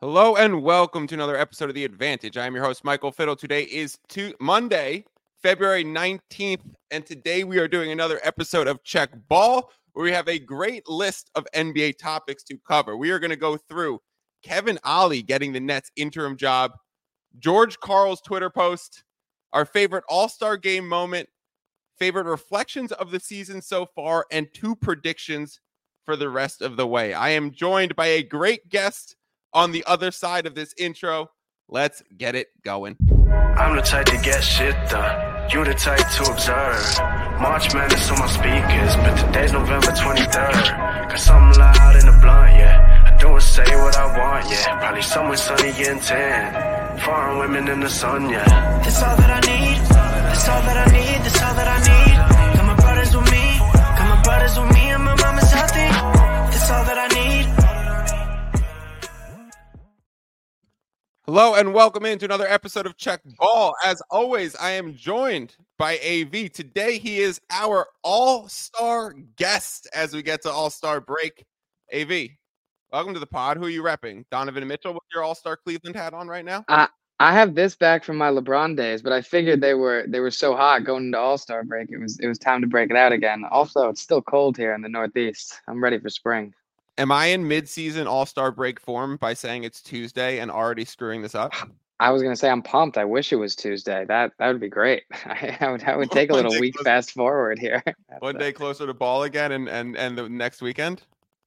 Hello and welcome to another episode of The Advantage. I am your host, Michael Fiddle. Today is to Monday, February 19th, and today we are doing another episode of Check Ball, where we have a great list of NBA topics to cover. We are going to go through Kevin Ollie getting the Nets interim job, George Karl's Twitter post, our favorite All Star game moment, favorite reflections of the season so far, and two predictions for the rest of the way. I am joined by a great guest on the other side of this intro. Let's get it going. I'm the type to get shit done. You the type to observe. March Madness on my speakers, but today's November 23rd. Cause I'm loud in the blunt, yeah. I do and say what I want, yeah. Probably somewhere sunny and tan. Foreign women in the sun, yeah. That's all that I need. That's all that I need. That's all that I need. Got my brothers with me. Got my brothers with me and my mama's healthy. That's all that I Hello and welcome into another episode of Check Ball. As always, I am joined by AV. Today he is our all-star guest as we get to all-star break. AV, welcome to the pod. Who are you repping? Donovan Mitchell with your all-star Cleveland hat on right now? I I have this back from my LeBron days, but I figured they were they were so hot going into All Star break. It was it was time to break it out again. Also, it's still cold here in the Northeast. I'm ready for spring. Am I in mid-season all-star break form by saying it's Tuesday and already screwing this up? I was gonna say I'm pumped. I wish it was Tuesday. That that would be great. I, would I would take a little week close- fast forward here. One day closer to ball again and and and the next weekend?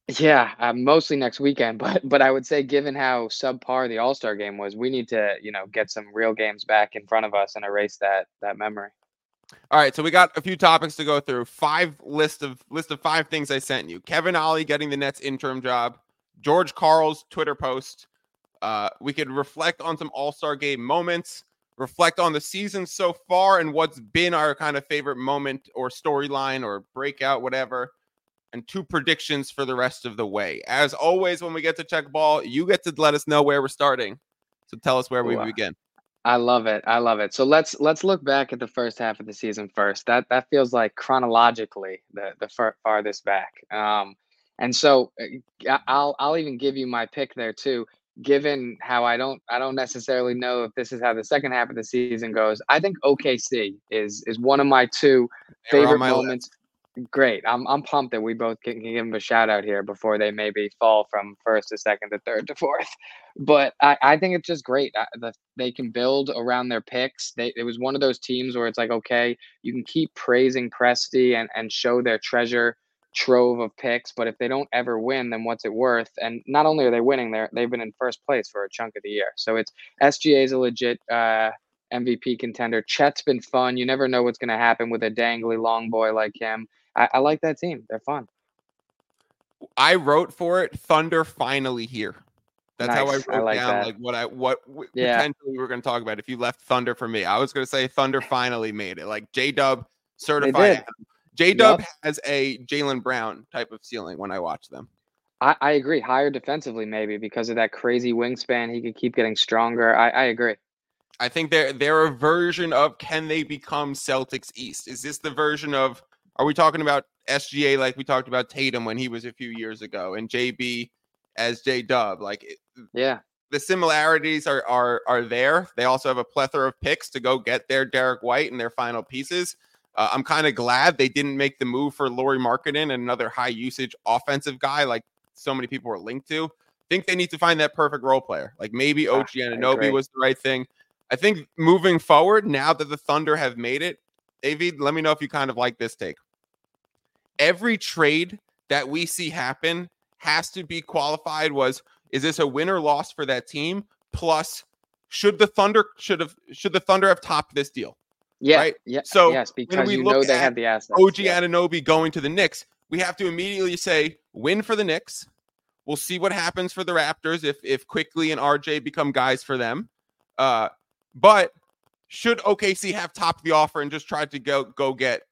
Yeah, uh, mostly next weekend. But but I would say, given how subpar the All Star game was, we need to you know get some real games back in front of us and erase that that memory. All right, so we got a few topics to go through. Five list of list of five things I sent you. Kevin Ollie getting the Nets interim job. George Karl's Twitter post. Uh, we could reflect on some All Star game moments. Reflect on the season so far and what's been our kind of favorite moment or storyline or breakout, whatever. And two predictions for the rest of the way. As always, when we get to check ball, you get to let us know where we're starting. So tell us where we Ooh, uh, begin. I love it. I love it. So let's let's look back at the first half of the season first. That that feels like chronologically the the far, farthest back. Um, and so I- I'll I'll even give you my pick there too. Given how I don't I don't necessarily know if this is how the second half of the season goes. I think OKC is is one of my two favorite my list. Great. I'm I'm pumped that we both can, can give them a shout out here before they maybe fall from first to second to third to fourth. But I, I think it's just great. I, the, they can build around their picks. They, it was one of those teams where it's like, okay, you can keep praising Presti and, and show their treasure trove of picks, but if they don't ever win, then what's it worth? And not only are they winning, they're they've been in first place for a chunk of the year. So it's SGA is a legit uh, MVP contender. Chet's been fun. You never know what's going to happen with a dangly long boy like him. I, I like that team. They're fun. I wrote for it. Thunder finally here. That's how I wrote I like down that. like what I what Yeah. potentially we were going to talk about. If you left Thunder for me, I was going to say Thunder finally made it. Like J Dub certified. J Dub Yup. has a Jaylen Brown type of ceiling when I watch them. I, I agree. Higher defensively, maybe because of that crazy wingspan. He could keep getting stronger. I, I agree. I think they're they're a version of can they become Celtics East? Is this the version of are we talking about SGA like we talked about Tatum when he was a few years ago and JB as J Dub? Like it- Yeah. the similarities are are are there. They also have a plethora of picks to go get their Derek White and their final pieces. Uh, I'm kind of glad they didn't make the move for Lauri Markkanen and another high usage offensive guy like so many people were linked to. I think they need to find that perfect role player. Like maybe Ah, OG I Anunoby was the right thing. I think moving forward, now that the Thunder have made it, AV, let me know if you kind of like this take. Every trade that we see happen has to be qualified was is this a win or loss for that team? Plus, should the Thunder should have should the Thunder have topped this deal? Yeah. Right? Yeah. So, yes, because we you look know they at have the assets. OG yeah. Anunoby going to the Knicks, we have to immediately say win for the Knicks. We'll see what happens for the Raptors if if Quickley and RJ become guys for them. Uh, but should OKC have topped the offer and just tried to go go get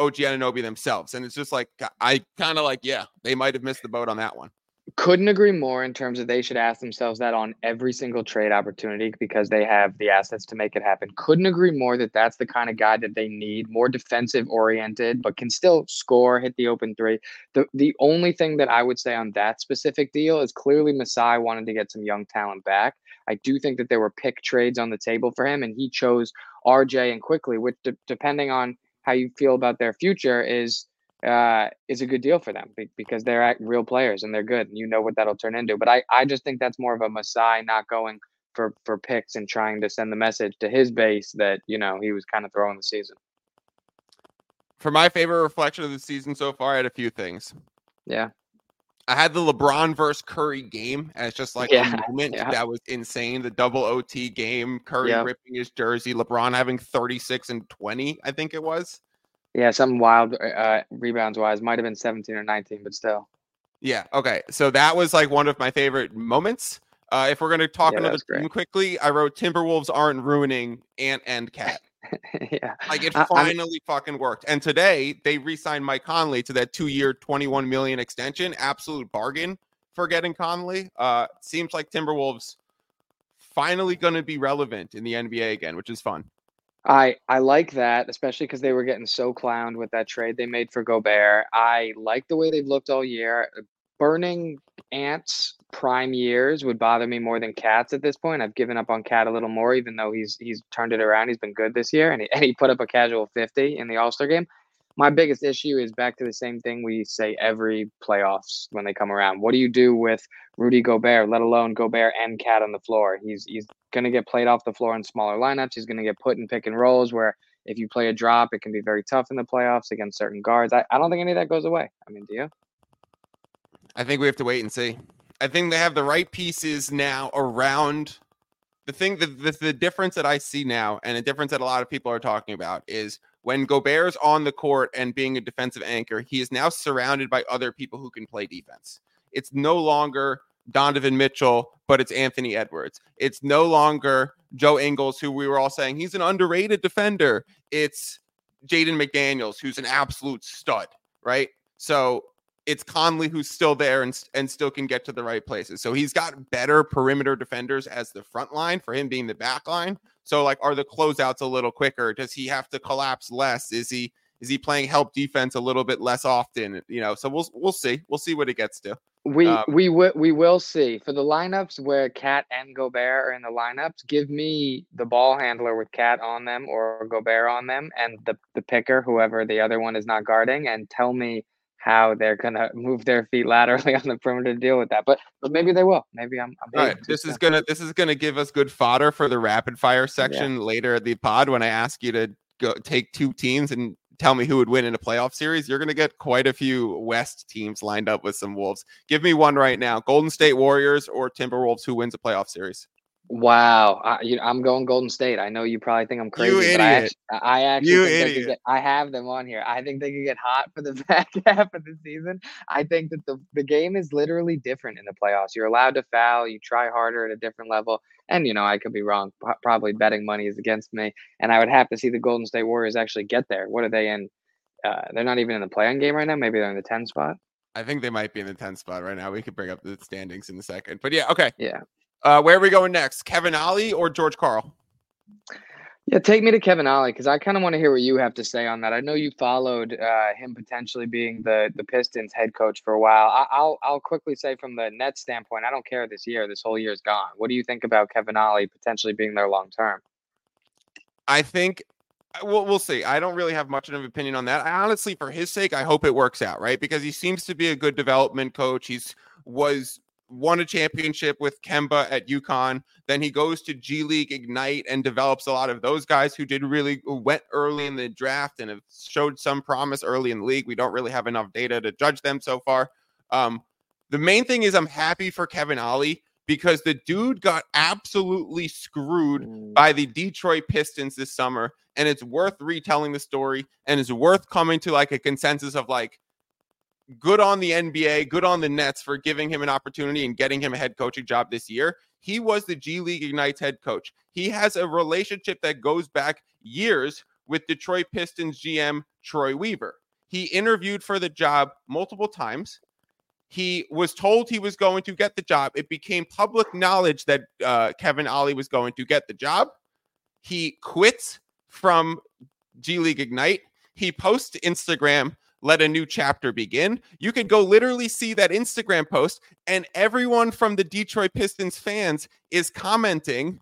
OG Anunoby themselves? And it's just like I kind of like, yeah, they might have missed the boat on that one. Couldn't agree more in terms of they should ask themselves that on every single trade opportunity because they have the assets to make it happen. Couldn't agree more that that's the kind of guy that they need, more defensive oriented, but can still score, hit the open three. The the only thing that I would say on that specific deal is clearly Masai wanted to get some young talent back. I do think that there were pick trades on the table for him, and he chose RJ and Quickley, which de- depending on how you feel about their future is uh, is a good deal for them because they're real players and they're good. And you know what that'll turn into. But I, I just think that's more of a Masai not going for for picks and trying to send the message to his base that you know he was kind of throwing the season. For my favorite reflection of the season so far, I had a few things. Yeah. I had the LeBron versus Curry game as just like Yeah, a moment yeah. that was insane. The double OT game, Curry Yeah. ripping his jersey, LeBron having 36 and 20, I think it was. Yeah, something wild uh, rebounds wise might have been 17 or 19, but still. Yeah. Okay. So that was like one of my favorite moments. Uh, if we're going to talk Yeah, another team quickly, I wrote Timberwolves aren't ruining Ant and Cat. yeah. Like it I- finally fucking worked. And today they re-signed Mike Conley to that two-year, 21 million extension. Absolute bargain for getting Conley. Uh, seems like Timberwolves finally going to be relevant in the NBA again, which is fun. I I like that, especially because they were getting so clowned with that trade they made for Gobert. I like the way they've looked all year. Burning Ants prime years would bother me more than Cats at this point. I've given up on Cat a little more, even though he's he's turned it around. He's been good this year, and he, and he put up a casual fifty in the All Star game. My biggest issue is back to the same thing we say every playoffs when they come around. What do you do with Rudy Gobert, let alone Gobert and Cat on the floor? He's he's to get played off the floor in smaller lineups. He's to get put in pick and rolls where if you play a drop, it can be very tough in the playoffs against certain guards. I, I don't think any of that goes away. I mean, do you? I think we have to wait and see. I think they have the right pieces now around the thing that the, the difference that I see now and the difference that a lot of people are talking about is when Gobert's on the court and being a defensive anchor, he is now surrounded by other people who can play defense. It's no longer Donovan Mitchell, but it's Anthony Edwards. It's no longer Joe Ingles, who we were all saying he's an underrated defender. It's Jaden McDaniels, who's an absolute stud, right? So it's Conley who's still there and, and still can get to the right places. So he's got better perimeter defenders as the front line for him being the back line. So like are the closeouts a little quicker? Does he have to collapse less? Is he is he playing help defense a little bit less often? You know, so we'll we'll see. We'll see what it gets to. We Um, we will we will see for the lineups where Cat and Gobert are in the lineups. Give me the ball handler with Cat on them or Gobert on them, and the the picker, whoever the other one is not guarding, and tell me how they're gonna move their feet laterally on the perimeter to deal with that. But but maybe they will. Maybe I'm. I'm All right, this is gonna this is gonna give us good fodder for the rapid fire section later at the pod when I ask you to go take two teams and tell me who would win in a playoff series. You're gonna get quite a few West teams lined up with some Wolves. Give me one right now: Golden State Warriors or Timberwolves. Who wins a playoff series? Wow, I, you, I'm going Golden State. I know you probably think I'm crazy, but I actually, I actually You think idiot. get, I have them on here. I think they could get hot for the back half of the season. I think that the the game is literally different in the playoffs. You're allowed to foul. You try harder at a different level. And you know, I could be wrong. Pro- Probably betting money is against me, and I would have to see the Golden State Warriors actually get there. What are they in? Uh, they're not even in the play-in game right now. Maybe they're in the 10 spot. I think they might be in the 10th spot right now. We could bring up the standings in a second. But yeah, okay. Yeah. Uh, where are we going next? Kevin Ollie or George Karl? Yeah, take me to Kevin Ollie because I kind of want to hear what you have to say on that. I know you followed uh, him potentially being the the Pistons head coach for a while. I, I'll I'll quickly say from the Nets standpoint, I don't care this year. This whole year's gone. What do you think about Kevin Ollie potentially being there long term? I think uh, we'll, we'll see. I don't really have much of an opinion on that. I honestly, for his sake, I hope it works out, right? Because he seems to be a good development coach. He's was won a championship with Kemba at UConn. Then he goes to G League Ignite and develops a lot of those guys who did really who went early in the draft and have showed some promise early in the league. We don't really have enough data to judge them so far. Um, the main thing is I'm happy for Kevin Ollie because the dude got absolutely screwed by the Detroit Pistons this summer, and it's worth retelling the story, and it's worth coming to like a consensus of like good on the NBA, good on the Nets for giving him an opportunity and getting him a head coaching job this year. He was the G League Ignites head coach. He has a relationship that goes back years with Detroit Pistons GM Troy Weaver. He interviewed for the job multiple times. He was told he was going to get the job. It became public knowledge that uh, Kevin Ollie was going to get the job. He quits from G League Ignite. He posts Instagram, let a new chapter begin. You could go literally see that Instagram post, and everyone from the Detroit Pistons fans is commenting,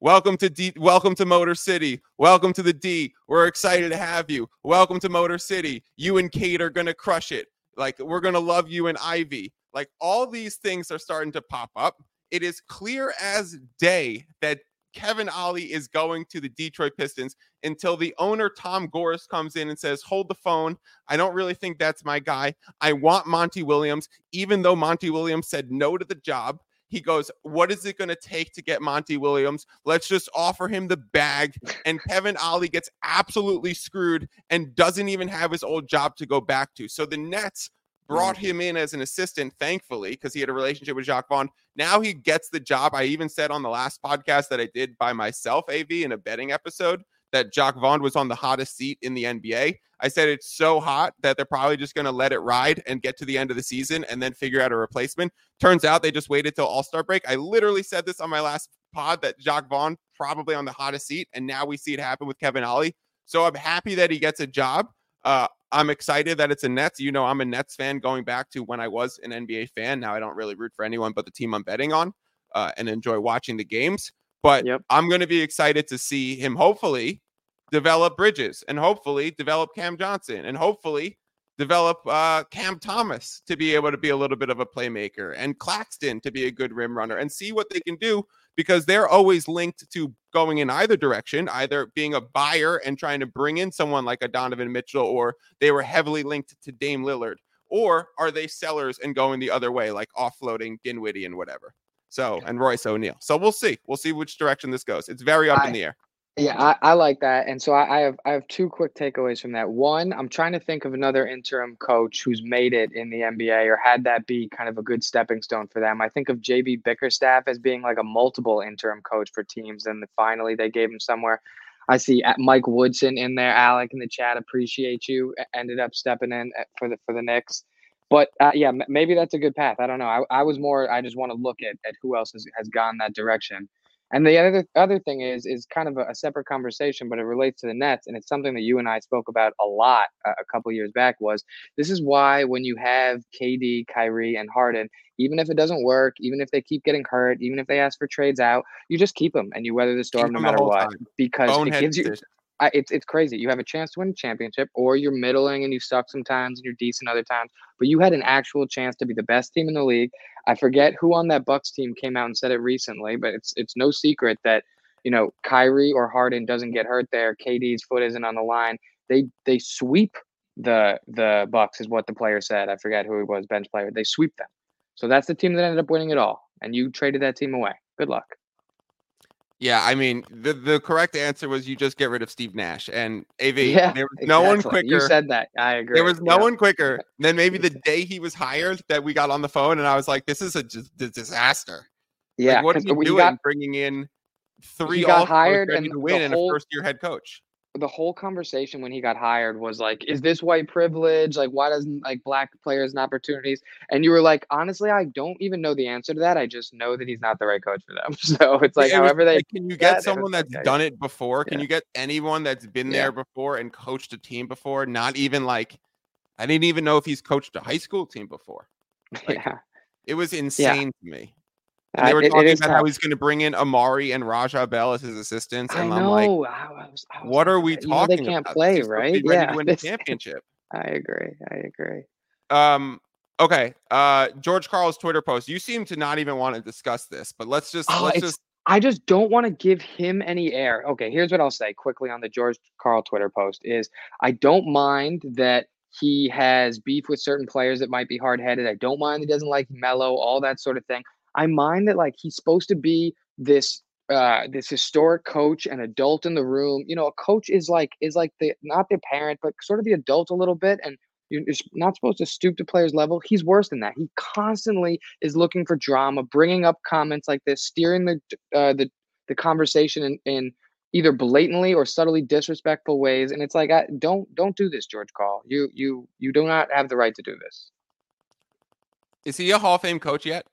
Welcome to D- welcome to Motor City. Welcome to the D. We're excited to have you. Welcome to Motor City. You and Kate are gonna crush it. Like we're gonna love you and Ivy. Like all these things are starting to pop up. It is clear as day that Kevin Ollie is going to the Detroit Pistons until the owner, Tom Gores, comes in and says, Hold the phone. I don't really think that's my guy. I want Monty Williams, even though Monty Williams said no to the job. He goes, What is it going to take to get Monty Williams? Let's just offer him the bag. And Kevin Ollie gets absolutely screwed and doesn't even have his old job to go back to. So the Nets brought him in as an assistant, thankfully, because he had a relationship with Jacque Vaughn. Now he gets the job. I even said on the last podcast that I did by myself, AV, in a betting episode, that Jacque Vaughn was on the hottest seat in the NBA. I said it's so hot that they're probably just going to let it ride and get to the end of the season and then figure out a replacement. Turns out they just waited till All Star break. I literally said this on my last pod that Jacque Vaughn probably on the hottest seat, and now we see it happen with Kevin Ollie. So I'm happy that he gets a job. Uh, I'm excited that it's a Nets. You know, I'm a Nets fan going back to when I was an NBA fan. Now I don't really root for anyone but the team I'm betting on uh, and enjoy watching the games. But yep. I'm going to be excited to see him hopefully develop Bridges and hopefully develop Cam Johnson and hopefully develop uh, Cam Thomas to be able to be a little bit of a playmaker and Claxton to be a good rim runner and see what they can do because they're always linked to going in either direction, either being a buyer and trying to bring in someone like a Donovan Mitchell, or they were heavily linked to Dame Lillard, or are they sellers and going the other way, like offloading Dinwiddie and whatever. So, and Royce O'Neale. So we'll see. We'll see which direction this goes. It's very up I, in the air. Yeah, I, I like that. And so I, I have I have two quick takeaways from that. One, I'm trying to think of another interim coach who's made it in the NBA or had that be kind of a good stepping stone for them. I think of JB Bickerstaff as being like a multiple interim coach for teams, and finally they gave him somewhere. I see Mike Woodson in there. Alec in the chat, appreciate you. Ended up stepping in for the for the Knicks. But uh, yeah, maybe that's a good path. I don't know. I, I was more. I just want to look at, at who else has, has gone that direction. And the other other thing is is kind of a, a, separate conversation, but it relates to the Nets, and it's something that you and I spoke about a lot a, a couple years back. Was this is why when you have KD, Kyrie, and Harden, even if it doesn't work, even if they keep getting hurt, even if they ask for trades out, you just keep them and you weather the storm no matter what time. because Bonehead it gives you. I, it's it's crazy. You have a chance to win a championship, or you're middling and you suck sometimes and you're decent other times. But you had an actual chance to be the best team in the league. I forget who on that Bucks team came out and said it recently, but it's it's no secret that you know Kyrie or Harden doesn't get hurt there. KD's foot isn't on the line. They they sweep the the Bucks is what the player said. I forget who he was, bench player. They sweep them. So that's the team that ended up winning it all. And you traded that team away. Good luck. Yeah, I mean the the correct answer was you just get rid of Steve Nash and AV. Yeah, there was no one quicker. You said that. I agree. There was no yeah. one quicker than maybe the day he was hired that we got on the phone and I was like, "This is a, a disaster." Yeah, like, what are you doing got, bringing in three got hired and to win and a first year head coach? The whole conversation when he got hired was like, is this white privilege? Like, why doesn't like black players and opportunities? And you were like, honestly, I don't even know the answer to that. I just know that he's not the right coach for them. So it's like, it however they can you get someone that's okay. done it before? Can yeah. you get anyone that's been there before and coached a team before? Not even like, I didn't even know if he's coached a high school team before. Like, yeah. It was insane to me. And they were uh, talking about tough. how he's going to bring in Amar'e and Raja Bell as his assistants. And I am like, I was, I was what are we talking about? They can't about? play, right? Yeah. To win the championship. I agree. I agree. Um, okay. Uh, George Karl's Twitter post. You seem to not even want to discuss this, but let's just, oh, let's just. I just don't want to give him any air. Okay, here's what I'll say quickly on the George Carl Twitter post is I don't mind that he has beef with certain players that might be hard headed. I don't mind he doesn't like Melo, all that sort of thing. I mind that like he's supposed to be this uh this historic coach and adult in the room you know a coach is like is like the not the parent but sort of the adult a little bit and you're not supposed to stoop to players level. He's worse than that. He constantly is looking for drama bringing up comments like this steering the uh the the conversation in, in either blatantly or subtly disrespectful ways and it's like I, don't don't do this George Karl you you you do not have the right to do this. Is he a Hall of Fame coach yet?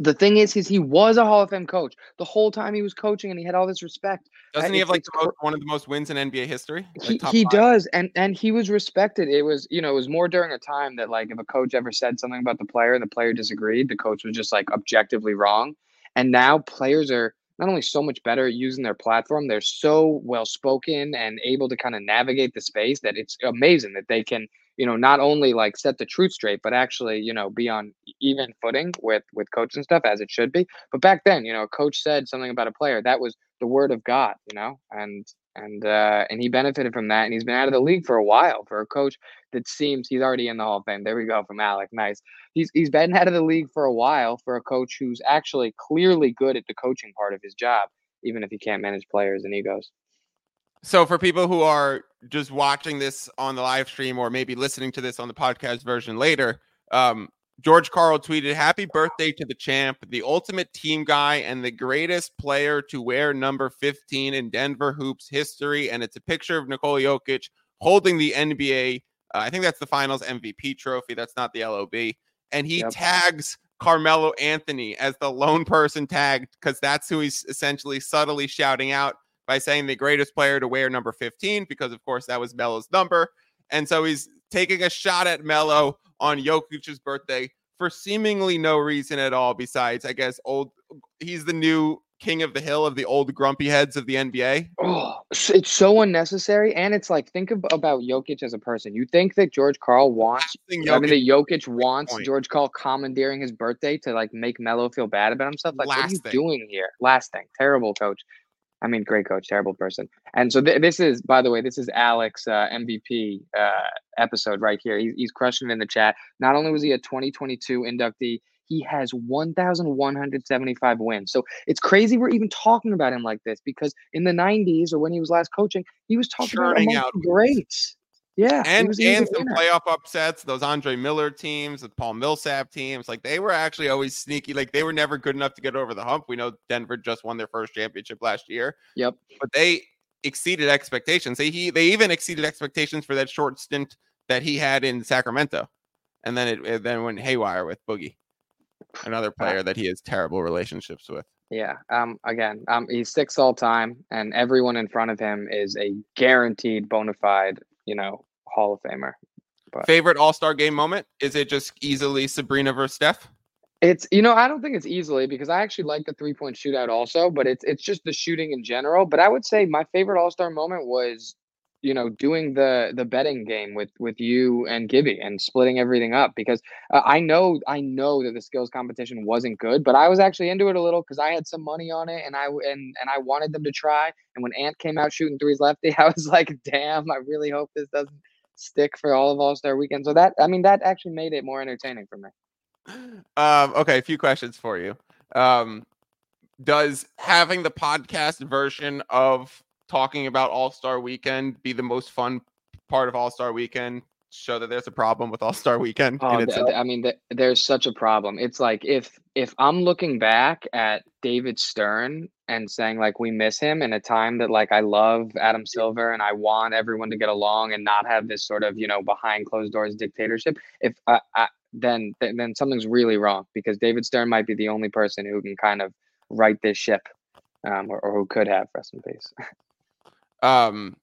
The thing is, is he was a Hall of Fame coach. The whole time he was coaching, and he had all this respect. Doesn't he have like the most, one of the most wins in NBA history? Like he, he does. And and he was respected. It was you know it was more during a time that like if a coach ever said something about the player and the player disagreed the coach was just like objectively wrong. And now players are not only so much better at using their platform they're so well spoken and able to kind of navigate the space that it's amazing that they can you know not only like set the truth straight but actually you know be on even footing with with coach and stuff as it should be but back then you know a coach said something about a player that was the word of god you know and and uh, and he benefited from that. And he's been out of the league for a while for a coach that seems he's already in the Hall of Fame. There we go from Alec. Nice. He's he's been out of the league for a while for a coach who's actually clearly good at the coaching part of his job, even if he can't manage players and egos. So for people who are just watching this on the live stream or maybe listening to this on the podcast version later, um, George Karl tweeted, "Happy birthday to the champ, the ultimate team guy, and the greatest player to wear number 15 in Denver hoops history." And it's a picture of Nikola Jokic holding the NBA. Uh, I think that's the Finals MVP trophy. That's not the LOB. And he Yep. tags Carmelo Anthony as the lone person tagged because that's who he's essentially subtly shouting out by saying the greatest player to wear number 15 because of course that was Melo's number. And so he's taking a shot at Melo on Jokic's birthday for seemingly no reason at all besides I guess old he's the new king of the hill of the old grumpy heads of the NBA. Oh, it's so unnecessary. And it's like think ab- about Jokic as a person. You think that George Karl wants Thing I mean, Jokic- that Jokic wants point. George Karl commandeering his birthday to like make Melo feel bad about himself. Like, what are you thing. doing here? Last thing, terrible coach. I mean, great coach, terrible person. And so th- this is, by the way, this is Alex uh, MVP uh, episode right here. He's, he's crushing it in the chat. Not only was he a 2022 inductee, he has 1,175 wins. So it's crazy we're even talking about him like this because in the 90s or when he was last coaching, he was talking about Churning amongst out greats. Yeah, and was- he was a and some playoff upsets. Those Andre Miller teams, the Paul Millsap teams, like they were actually always sneaky. Like they were never good enough to get over the hump. We know Denver just won their first championship last year. Yep. but they exceeded expectations. They he they even exceeded expectations for that short stint that he had in Sacramento, and then it, it then went haywire with Boogie, another player that he has terrible relationships with. Yeah. Um. Again, um, he's sixth all time, and everyone in front of him is a guaranteed bona fide, you know, Hall of Famer. But Favorite All Star game moment? Is it just easily Sabrina versus Steph? it's you know I don't think it's easily because I actually like the three point shootout also, but it's it's just the shooting in general. But I would say my favorite All Star moment was, you know, doing the the betting game with with you and Gibby and splitting everything up because uh, I know I know that the skills competition wasn't good, but I was actually into it a little because I had some money on it and I and and I wanted them to try. And when Ant came out shooting threes lefty, I was like, damn, I really hope this doesn't stick for all of All Star Weekend. So that I mean that actually made it more entertaining for me. Um, okay, a few questions for you. Um, does having the podcast version of talking about All Star Weekend be the most fun part of All Star Weekend? Show that there's a problem with All Star Weekend Oh, th- I mean, th- there's such a problem. It's like if if I'm looking back at David Stern and saying like we miss him in a time that like I love Adam Silver and I want everyone to get along and not have this sort of you know behind closed doors dictatorship. If I, I then th- then something's really wrong because David Stern might be the only person who can kind of right this ship, um, or, or who could have. Rest in peace. Um,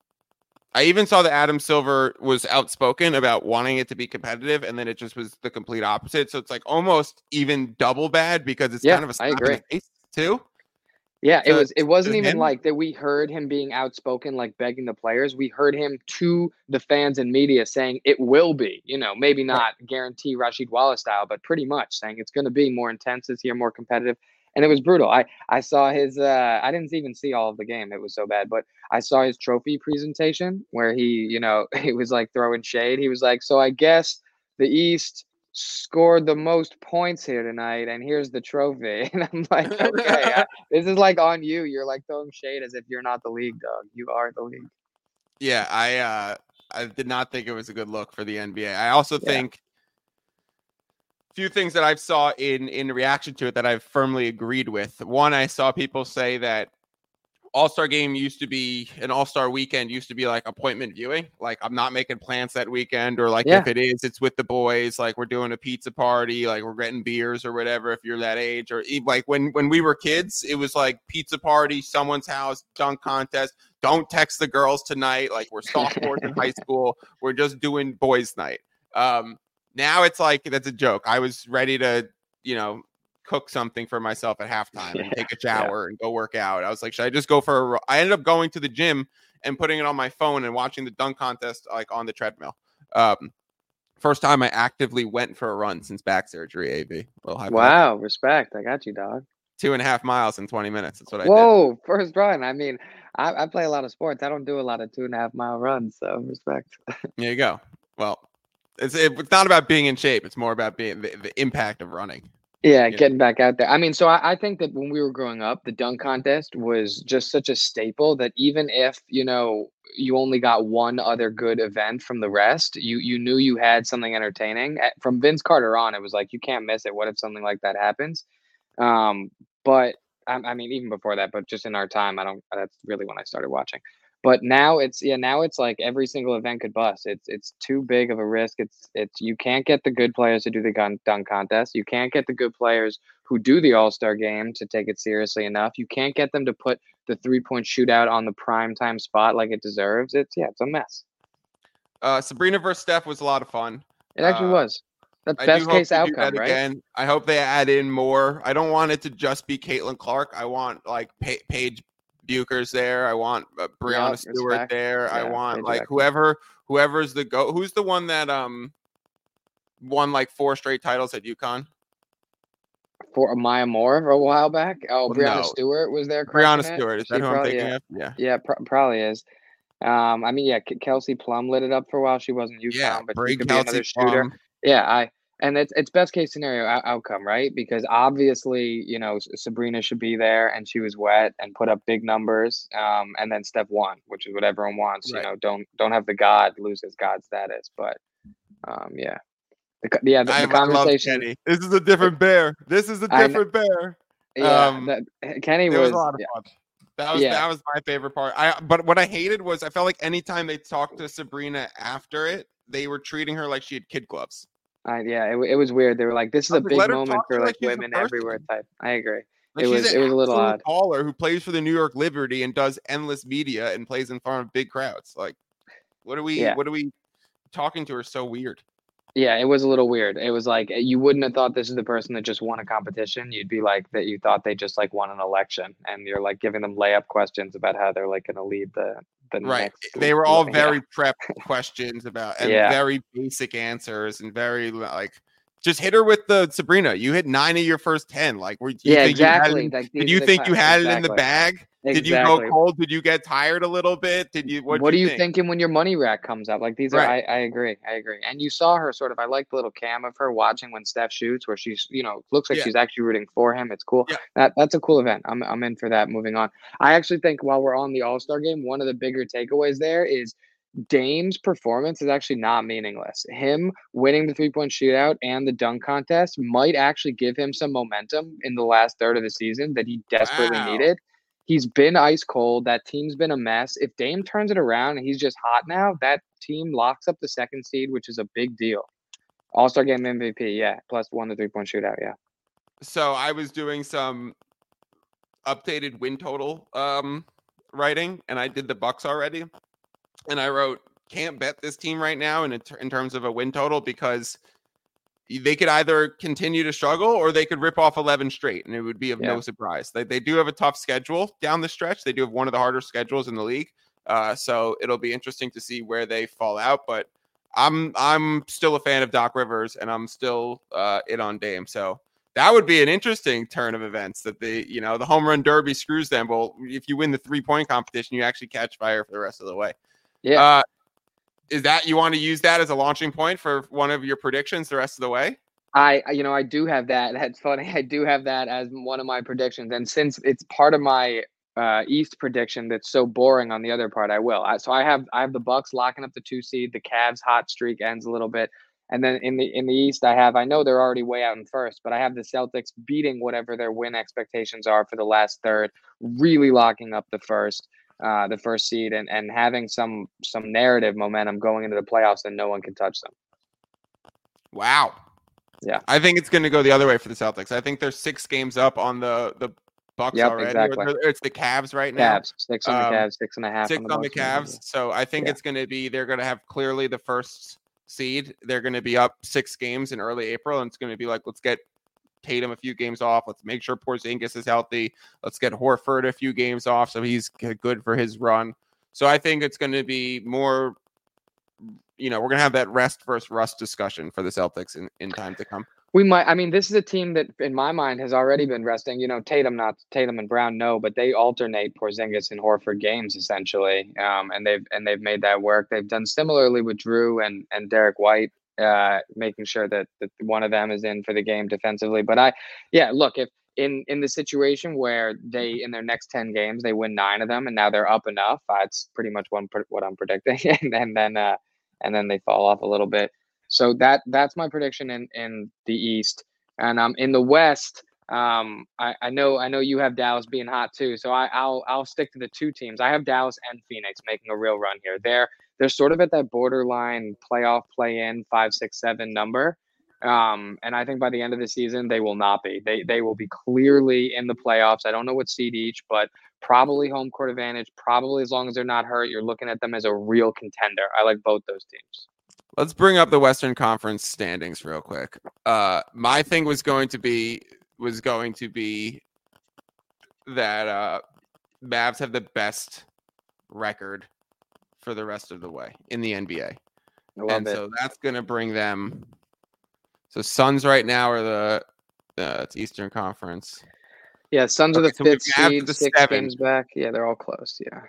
I even saw that Adam Silver was outspoken about wanting it to be competitive, and then it just was the complete opposite. So it's like almost even double bad because it's Yeah, kind of a I slap in the agree. face too. Yeah, it was. It wasn't even him? like that. We heard him being outspoken, like begging the players. We heard him to the fans and media saying it will be. You know, maybe not guarantee Rasheed Wallace style, but pretty much saying it's going to be more intense this year, more competitive. And it was brutal. I I saw his. Uh, I didn't even see all of the game. It was so bad, but I saw his trophy presentation where he, you know, he was like throwing shade. He was like, "So I guess the East." scored the most points here tonight and here's the trophy and i'm like okay I- this is like on you. You're like throwing shade as if you're not the league, dog. You are the league. Yeah, I uh I did not think it was a good look for the NBA. I also Yeah. think few things that I've saw in in reaction to it that I've firmly agreed with. One, I saw people say that All Star game used to be an All Star weekend used to be like appointment viewing. Like I'm not making plans that weekend, or like Yeah. if it is, it's with the boys. Like we're doing a pizza party, like we're getting beers or whatever. If you're that age, or like when when we were kids, it was like pizza party, someone's house, dunk contest. Don't text the girls tonight. Like we're sophomores in high school. We're just doing boys' night. Um, now it's like that's a joke. I was ready to, you know, cook something for myself at halftime and take a yeah. shower and go work out. I was like, should I just go for a I ended up going to the gym and putting it on my phone and watching the dunk contest like on the treadmill. Um first time I actively went for a run since back surgery, AV. Little high five. Wow, respect. I got you, dog. Two and a half miles in 20 minutes. That's what I did. Whoa, first run. I mean, I, I play a lot of sports. I don't do a lot of two and a half mile runs, so respect. There you go. Well, it's it's not about being in shape. It's more about being the, the impact of running. Yeah, getting back out there. I mean, so I, I think that when we were growing up, the dunk contest was just such a staple that even if, you know, you only got one other good event from the rest, you you knew you had something entertaining. From Vince Carter on, it was like you can't miss it. What if something like that happens? Um, but I, I mean, even before that, but just in our time, I don't. That's really when I started watching. But now it's yeah, now it's like every single event could bust. It's it's too big of a risk. It's it's you can't get the good players to do the gun dunk contest. You can't get the good players who do the All Star game to take it seriously enough. You can't get them to put the three point shootout on the prime time spot like it deserves. It's yeah, it's a mess. Uh, Sabrina versus Steph was a lot of fun. It actually Uh, was. That's I best case outcome, right? Again. I hope they add in more. I don't want it to just be Caitlin Clark. I want like pa- Paige Bueckers there. I want uh, Breanna Yup, Stewart respect. there. I want like whoever whoever's the go. Who's the one that um won like four straight titles at UConn? For Maya Moore a while back. Oh, Well, Breanna no. Stewart was there. Breanna. Stewart. Is She that who I'm thinking yeah. of? Yeah. Yeah, pr- probably is. Um, I mean, yeah, K- Kelsey Plum lit it up for a while. She wasn't UConn, Yeah. but she could be Kelsey another shooter. Plum. Yeah, I and it's it's best case scenario out- outcome, right? Because obviously, you know, Sabrina should be there, and she was wet and put up big numbers. Um, and then step one, which is what everyone wants. Right. You know, don't don't have the god lose his god status, but um, yeah, the, yeah, the, the conversation. Kenny. This is a different bear. This is a different bear. Yeah, Um, the, Kenny was. was a lot of yeah, fun. That was Yeah. that was my favorite part. I but what I hated was I felt like anytime they talked to Sabrina after it, they were treating her like she had kid gloves. I, yeah, it, it was weird. They were like, "This is a big moment for like like women everywhere." Type. I agree. Like It was- it was a little odd. caller who plays for the New York Liberty and does endless media and plays in front of big crowds. Like, what are we? Yeah. What are we talking to her so weird? Yeah, it was a little weird. It was like you wouldn't have thought this is the person that just won a competition. You'd be like that you thought they just like won an election, and you're like giving them layup questions about how they're like going to lead the the Right. They were all yeah. very prepped questions about and Yeah. very basic answers and very like just hit her with the Sabrina. You hit nine of your first ten. Like, were you Yeah, think you had it exactly. Like, did you think you had it in the exactly. Did you go cold? Did you get tired a little bit? Did you? What, What, are you think? thinking when your money rack comes up? Like these are, I, I agree, I agree. And you saw her sort of. I like the little cam of her watching when Steph shoots, where she's, you know, looks like Yeah. she's actually rooting for him. It's cool. Yeah. That that's a cool event. I'm I'm in for that. Moving on. I actually think while we're on the All Star game, one of the bigger takeaways there is Dame's performance is actually not meaningless. Him winning the three point shootout and the dunk contest might actually give him some momentum in the last third of the season that he desperately Wow. needed. He's been ice cold. That team's been a mess. If Dame turns it around and he's just hot now, that team locks up the second seed, which is a big deal. All Star game MVP, yeah. Plus one to three point shootout, yeah. So I was doing some updated win total um writing, and I did the Bucks already, and I wrote can't bet this team right now in in terms of a win total because they could either continue to struggle or they could rip off 11 straight and it would be of no surprise. They, they do have a tough schedule down the stretch. They do have one of the harder schedules in the league uh, so it'll be interesting to see where they fall out but i'm i'm still a fan of doc rivers and i'm still uh, in on dame so that would be an interesting turn of events that the you know the home run derby screws them. Well if you win the three point competition you actually catch fire for the rest of the way. Yeah. uh, is that you want to use that as a launching point for one of your predictions the rest of the way? I, you know, I do have that. That's funny. I do have that as one of my predictions. And since it's part of my uh, East prediction that's so boring on the other part, I will. I, so I have I have the Bucks locking up the two seed. The Cavs hot streak ends a little bit, And then in the in the East, I have I know they're already way out in first, but I have the Celtics beating whatever their win expectations are for the last third, really locking up the first uh, the first seed and and having some some narrative momentum going into the playoffs and no one can touch them. Wow. Yeah. I think it's going to go the other way for the Celtics. I think they're six games up on the the Bucks Yep, already. exactly. It's the Cavs right now. Cavs six on Um, the Cavs, six and a half Six on the, on the. Cavs. So I think Yeah. it's going to be they're going to have clearly the first seed. They're going to be up six games in early April, and it's going to be like let's get Tatum a few games off. Let's make sure Porzingis is healthy. Let's get Horford a few games off so he's good for his run. So I think it's going to be more. You know, we're going to have that rest versus rust discussion for the Celtics in, in time to come. We might. I mean, this is a team that, in my mind, has already been resting. You know, Tatum, not Tatum and Brown, no, but they alternate Porzingis and Horford games essentially, um, and they've and they've made that work. They've done similarly with Jrue and and Derek White, uh, making sure that that one of them is in for the game defensively. But I, yeah, look if. In, in the situation where they in their next 10 games they win nine of them and now they're up enough that's pretty much one what i'm predicting and, and then uh and then they fall off a little bit so that that's my prediction in in the East, and um in the West. Um, I, I know I know you have Dallas being hot too, so I, I'll I'll stick to the two teams. I have Dallas and Phoenix making a real run here. They're they're sort of at that borderline playoff play in five six seven number, um, and I think by the end of the season they will not be. They they will be clearly in the playoffs. I don't know what seed each, but probably home court advantage. Probably as long as they're not hurt, you're looking at them as a real contender. I like both those teams. Let's bring up the Western Conference standings real quick. Uh, my thing was going to be was going to be that uh, Mavs have the best record for the rest of the way in the NBA, and it. so that's going to bring them. So Suns right now are the uh, it's Eastern Conference, Yeah, Suns are the so fifth seed, the six seven. games back. Yeah, they're all close. Yeah,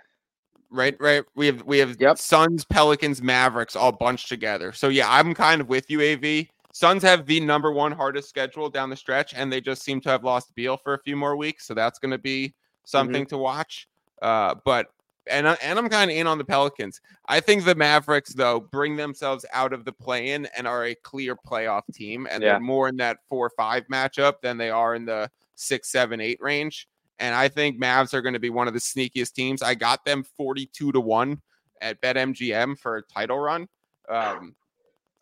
right? Right. We have we have Yep. Suns, Pelicans, Mavericks all bunched together. So yeah, I'm kind of with you, Av. Suns have the number one hardest schedule down the stretch, and they just seem to have lost Beal for a few more weeks. So that's going to be something to watch. Uh, but and I- and I'm kind of in on the Pelicans. I think the Mavericks though bring themselves out of the play-in and are a clear playoff team, and Yeah. they're more in that four-five matchup than they are in the six, seven, eight range. And I think Mavs are going to be one of the sneakiest teams. I got them 42 to 1 at BetMGM for a title run. Um,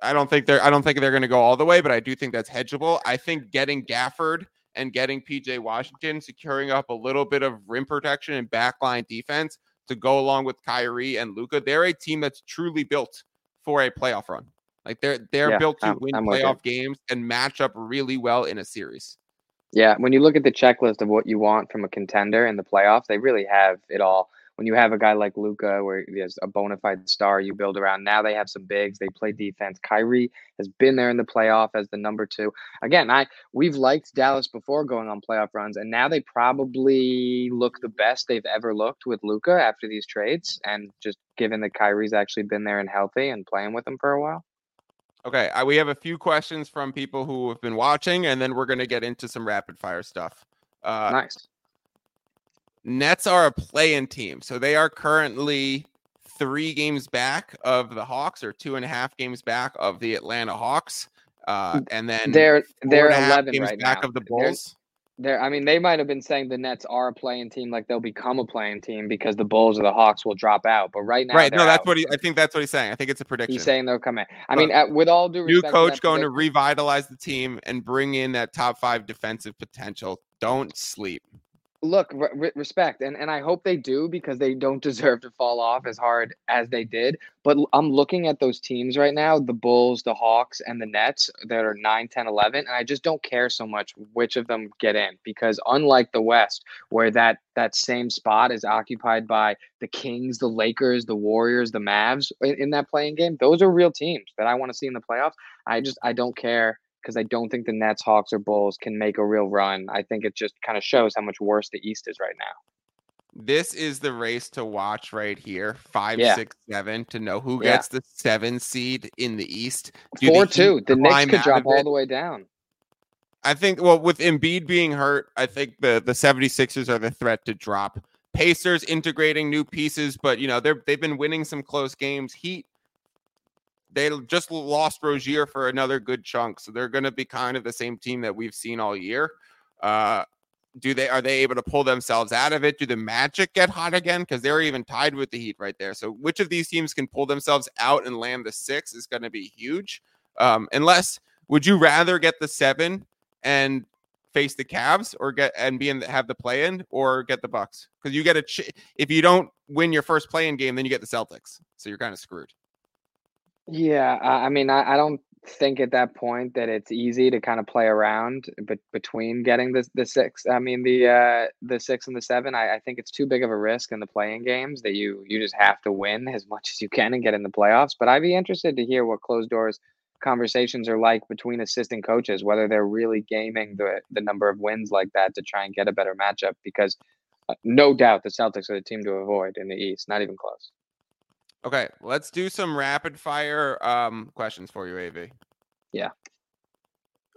I don't think they're I don't think they're going to go all the way, but I do think that's hedgeable. I think getting Gafford and getting PJ Washington securing up a little bit of rim protection and backline defense to go along with Kyrie and Luka, they're a team that's truly built for a playoff run. Like they're they're Yeah, built to I'm- win I'm playoff games and match up really well in a series. yeah. When you look at the checklist of what you want from a contender in the playoffs, they really have it all. When you have a guy like Luka, where he has a bona fide star you build around, now they have some bigs. They play defense. Kyrie has been there in the playoff as the number two. Again, I we've liked Dallas before going on playoff runs, and now they probably look the best they've ever looked with Luka after these trades, and just given that Kyrie's actually been there and healthy and playing with them for a while. Okay, uh, we have a few questions from people who have been watching, and then we're going to get into some rapid fire stuff. Uh, nice. Nets are a play-in team, so they are currently three games back of the Hawks, or two and a half games back of the Atlanta Hawks, uh, and then They're they're eleven games right back now. of the They're- Bulls. They're, I mean, they might have been saying the Nets are a play-in team, like they'll become a play-in team because the Bulls or the Hawks will drop out. But right now, right? No, that's out. what he. I think that's what he's saying. I think it's a prediction. he's saying. They'll come in. I Look, mean, at, with all due New respect, to coach that going to revitalize the team and bring in that top five defensive potential. Don't sleep. Look re- re- respect and, and i hope they do because they don't deserve to fall off as hard as they did but i'm looking at those teams right now the bulls the hawks and the nets that are 9 10 11 and i just don't care so much which of them get in because unlike the west where that that same spot is occupied by the kings the lakers the warriors the mavs in, in that play-in game those are real teams that i want to see in the playoffs. I just i don't care because I don't think the Nets, Hawks, or Bulls can make a real run. I think it just kind of shows how much worse the East is right now. This is the race to watch right here. Five, Yeah. six, seven to know who Yeah. gets the seven seed in the East. Do Four Heat two. The Knicks could drop all the way down. I think well with Embiid being hurt, I think the the 76ers are the threat to drop. Pacers integrating new pieces, but you know, they're they've been winning some close games. Heat they just lost Rozier for another good chunk, so they're going to be kind of the same team that we've seen all year. Uh, do they are they able to pull themselves out of it? Do the Magic get hot again? Because they're even tied with the Heat right there. So which of these teams can pull themselves out and land the six is going to be huge. Um, unless would you rather get the seven and face the Cavs or get and be in the, have the play in or get the Bucks? Because you get a ch- if you don't win your first play in game, then you get the Celtics. So you're kind of screwed. Yeah, I mean, I, I don't think at that point that it's easy to kind of play around but between getting the the six. I mean, the uh, the six and the seven. I, I think it's too big of a risk in the playing games that you you just have to win as much as you can and get in the playoffs. But I'd be interested to hear what closed doors conversations are like between assistant coaches, whether they're really gaming the the number of wins like that to try and get a better matchup. Because uh, no doubt the Celtics are the team to avoid in the East. Not even close. Okay, let's do some rapid fire um, questions for you, AV. Yeah.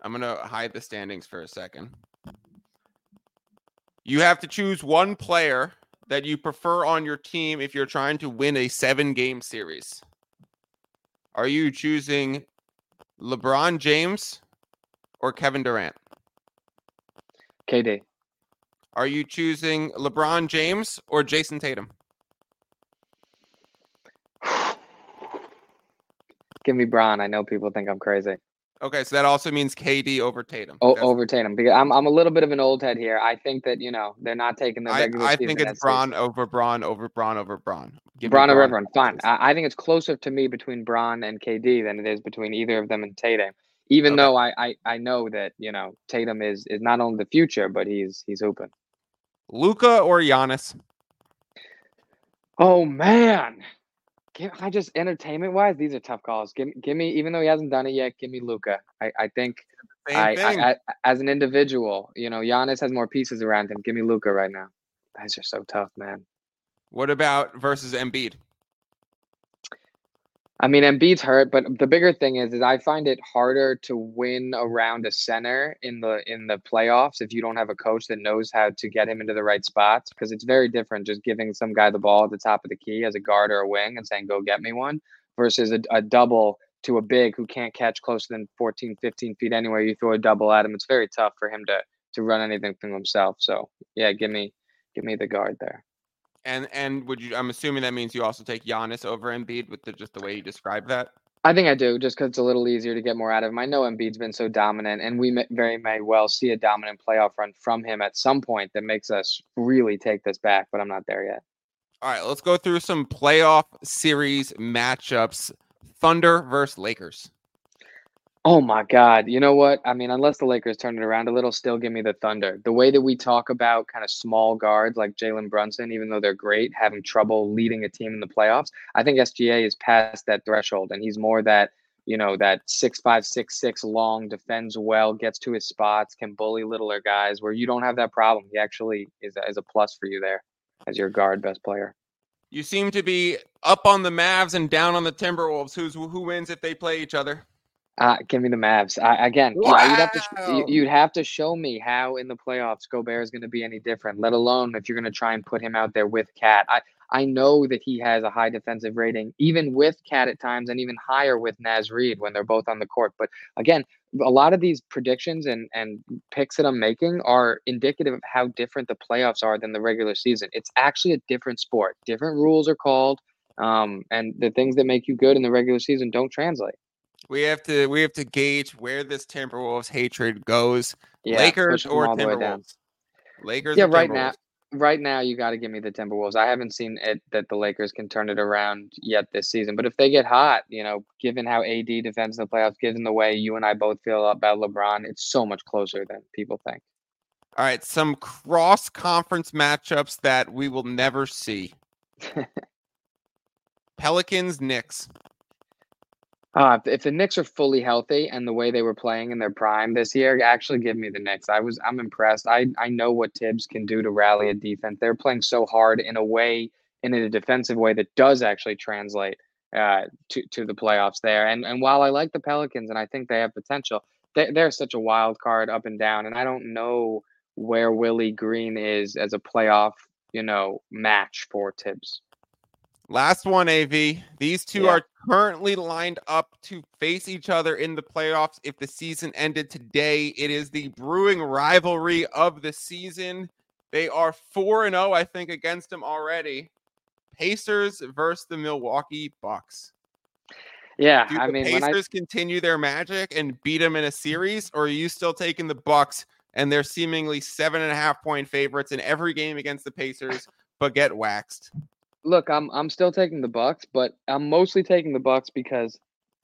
I'm gonna hide the standings for a second. You have to choose one player that you prefer on your team if you're trying to win a seven game series. Are you choosing LeBron James or Kevin Durant? KD. Are you choosing LeBron James or Jayson Tatum? Give me Bron. I know people think I'm crazy. Okay, so that also means KD over Tatum. O- That's- over Tatum because I'm I'm a little bit of an old head here. I think that you know they're not taking the I, regular I season. think it's Bron over Bron over Bron over Bron. Give Bron over Bron. everyone. Fine. I, I think it's closer to me between Bron and KD than it is between either of them and Tatum. Even Okay. though I, I I know that you know Tatum is is not only the future, but he's he's open. Luka or Giannis? Oh man. Can I just entertainment wise, these are tough calls. Give, give me, even though he hasn't done it yet, give me Luka. I, I think I. I, I, as an individual, you know, Giannis has more pieces around him. Give me Luka right now. These are so tough, man. what about versus Embiid? I mean, Embiid's hurt, but the bigger thing is, is I find it harder to win around a center in the in the playoffs if you don't have a coach that knows how to get him into the right spots. Because it's very different just giving some guy the ball at the top of the key as a guard or a wing and saying, "Go get me one," versus a, a double to a big who can't catch closer than 14, 15 feet anywhere. You throw a double at him, it's very tough for him to to run anything from himself. So yeah, give me give me the guard there. And and would you? I'm assuming that means you also take Giannis over Embiid with the, just the way you described that. I think I do, just because it's a little easier to get more out of him. I know Embiid's been so dominant, and we may, very may well see a dominant playoff run from him at some point that makes us really take this back, but I'm not there yet. All right, let's go through some playoff series matchups. Thunder versus Lakers. Oh my God. You know what? I mean, unless the Lakers turn it around a little, still give me the Thunder. The way that we talk about kind of small guards like Jalen Brunson, even though they're great, having trouble leading a team in the playoffs, I think SGA is past that threshold and he's more that, you know, that six five, six six long, defends well, gets to his spots, can bully littler guys where you don't have that problem. He actually is, a- is a plus for you there as your guard best player. You seem to be up on the Mavs and down on the Timberwolves. Who's who wins if they play each other? Uh, give me the Mavs. I, again, yeah, you'd have to sh- you- you'd have to show me how in the playoffs Gobert is going to be any different. Let alone if you're going to try and put him out there with KAT. I I know that he has a high defensive rating, even with KAT at times, and even higher with Naz Reid when they're both on the court. But again, a lot of these predictions and and picks that I'm making are indicative of how different the playoffs are than the regular season. It's actually a different sport. Different rules are called, um, and the things that make you good in the regular season don't translate. We have to we have to gauge where this Timberwolves hatred goes. Yeah, Lakers or all the way down. Timberwolves. Lakers. Yeah, right now, right now you got to give me the Timberwolves. I haven't seen it that the Lakers can turn it around yet this season. But if they get hot, you know, given how AD defends in the playoffs, given the way you and I both feel about LeBron, it's so much closer than people think. All right, some cross conference matchups that we will never see. Pelicans, Knicks. Uh, if, the Knicks are fully healthy and the way they were playing in their prime this year, actually give me the Knicks. I was I'm impressed. I I know what Thibs can do to rally a defense. They're playing so hard in a way, in a defensive way that does actually translate uh, to to the playoffs there. And and while I like the Pelicans and I think they have potential, they, they're such a wild card up and down. And I don't know where Willie Green is as a playoff, you know, match for Thibs. Last one, AV. These two Yeah. are currently lined up to face each other in the playoffs. If the season ended today, it is the brewing rivalry of the season. They are 4 and 0, I think, against them already. Pacers versus the Milwaukee Bucks. Yeah, Do I the mean, when I Pacers continue their magic and beat them in a series, or are you still taking the Bucks and they're seemingly seven and a half point favorites in every game against the Pacers, but get waxed? Look, I'm I'm still taking the Bucks, but I'm mostly taking the Bucks because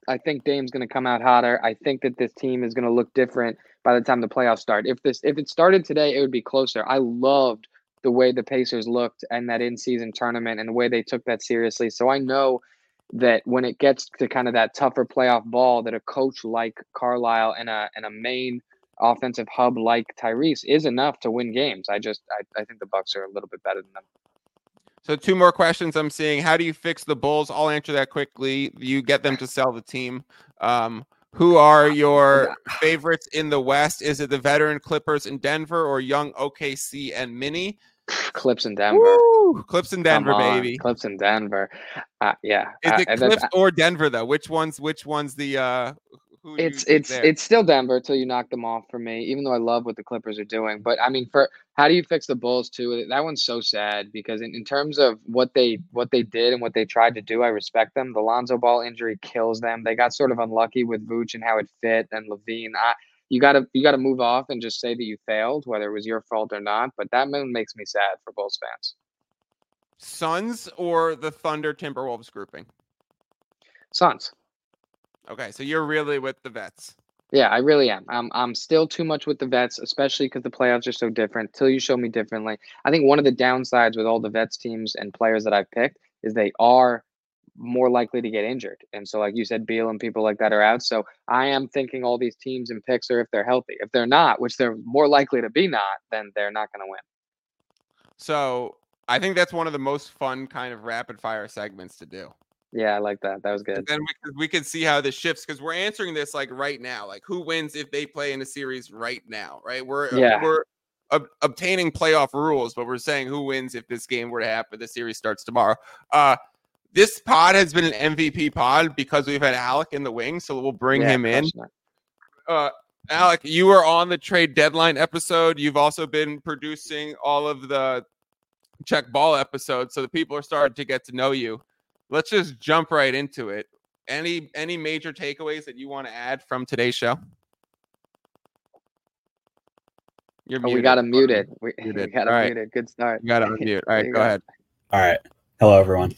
I think Dame's going to come out hotter. I think that this team is going to look different by the time the playoffs start. If this if it started today, it would be closer. I loved the way the Pacers looked and that in-season tournament and the way they took that seriously. So I know that when it gets to kind of that tougher playoff ball, that a coach like Carlisle and a and a main offensive hub like Tyrese is enough to win games. I just I, I think the Bucks are a little bit better than them. So two more questions I'm seeing. How do you fix the Bulls? I'll answer that quickly. You get them to sell the team. Um, who are your favorites in the West? Is it the veteran Clippers in Denver or young OKC and Mini? Clips in Denver. Woo! Clips in Denver, baby. Clips in Denver. Uh, yeah. Is uh, it that's- Clips or Denver though? Which one's which one's the uh who it's it's it's still Denver until you knock them off for me. Even though I love what the Clippers are doing, but I mean, for how do you fix the Bulls too? That one's so sad because in, in terms of what they what they did and what they tried to do, I respect them. The Lonzo Ball injury kills them. They got sort of unlucky with Vooch and how it fit and LaVine. I, you gotta you gotta move off and just say that you failed, whether it was your fault or not. But that one makes me sad for Bulls fans. Suns or the Thunder Timberwolves grouping? Suns. Okay, so you're really with the vets. Yeah, I really am. I'm I'm still too much with the vets, especially because the playoffs are so different. Till you show me differently. I think one of the downsides with all the vets teams and players that I've picked is they are more likely to get injured. And so, like you said, Beal and people like that are out. So I am thinking all these teams and picks are if they're healthy. If they're not, which they're more likely to be not, then they're not going to win. So I think that's one of the most fun kind of rapid fire segments to do. Yeah, I like that. That was And good. then we, could- we can see how this shifts because we're answering this like right now. Like who wins if they play in a series right now, right? We're uh, Yeah. we're ob- obtaining playoff rules, but we're saying who wins if this game were to happen. The series starts tomorrow. Uh, this pod has been an MVP pod because we've had Alec in the wing, so we'll bring Yeah, him in. Uh, Alec, you were on the trade deadline episode. You've also been producing all of the check ball episodes, so the people are starting to get to know you. Let's just jump right into it. Any any major takeaways that you want to add from today's show? You're Oh, we muted. got him muted. We, we Muted. got him All right. muted. Good start. You got to unmute. All right, go go. ahead. All right. Hello, everyone.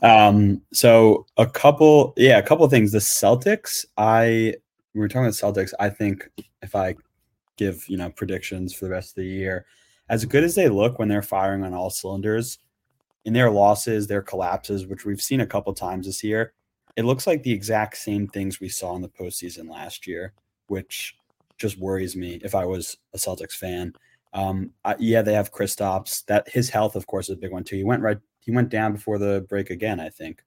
Um, so a couple, yeah, a couple things. The Celtics, I we were talking about Celtics. I think if I give you know predictions for the rest of the year, as good as they look when they're firing on all cylinders, in their losses, their collapses, which we've seen a couple times this year, it looks like the exact same things we saw in the postseason last year, which just worries me if I was a Celtics fan. Um, I, yeah, they have Kristaps. That his health, of course, is a big one too. He went right. He went down before the break again, I think.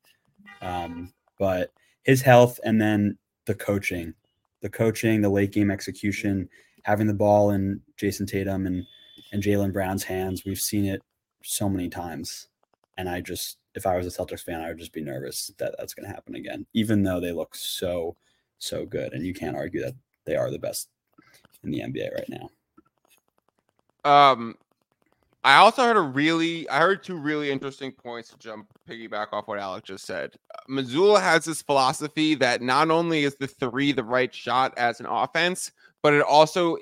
Um, but his health and then the coaching, the coaching, the late game execution, having the ball in Jayson Tatum and and Jaylen Brown's hands. We've seen it so many times, and I just, if I was a Celtics fan, I would just be nervous that that's going to happen again. Even though they look so so good, and you can't argue that they are the best in the NBA right now. Um, I also heard a really, I heard two really interesting points to jump piggyback off what Alec just said. Mazzulla has this philosophy that not only is the three the right shot as an offense, but it also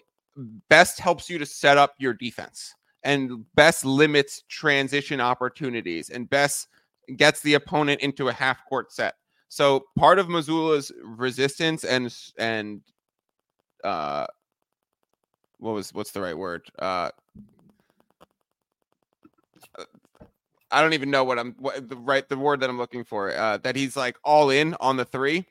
best helps you to set up your defense and best limits transition opportunities and best gets the opponent into a half court set. So part of Mazzulla's resistance and and uh what was what's the right word? Uh I don't even know what I'm what the right the word that I'm looking for. Uh that he's like all in on the 3.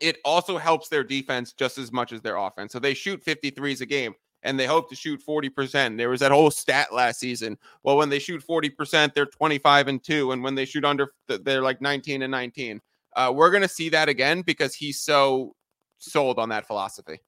It also helps their defense just as much as their offense. So they shoot 53s a game and they hope to shoot 40%. There was that whole stat last season. Well, when they shoot 40%, they're 25 and 2 and when they shoot under they're like 19 and 19. Uh, we're going to see that again because he's so sold on that philosophy.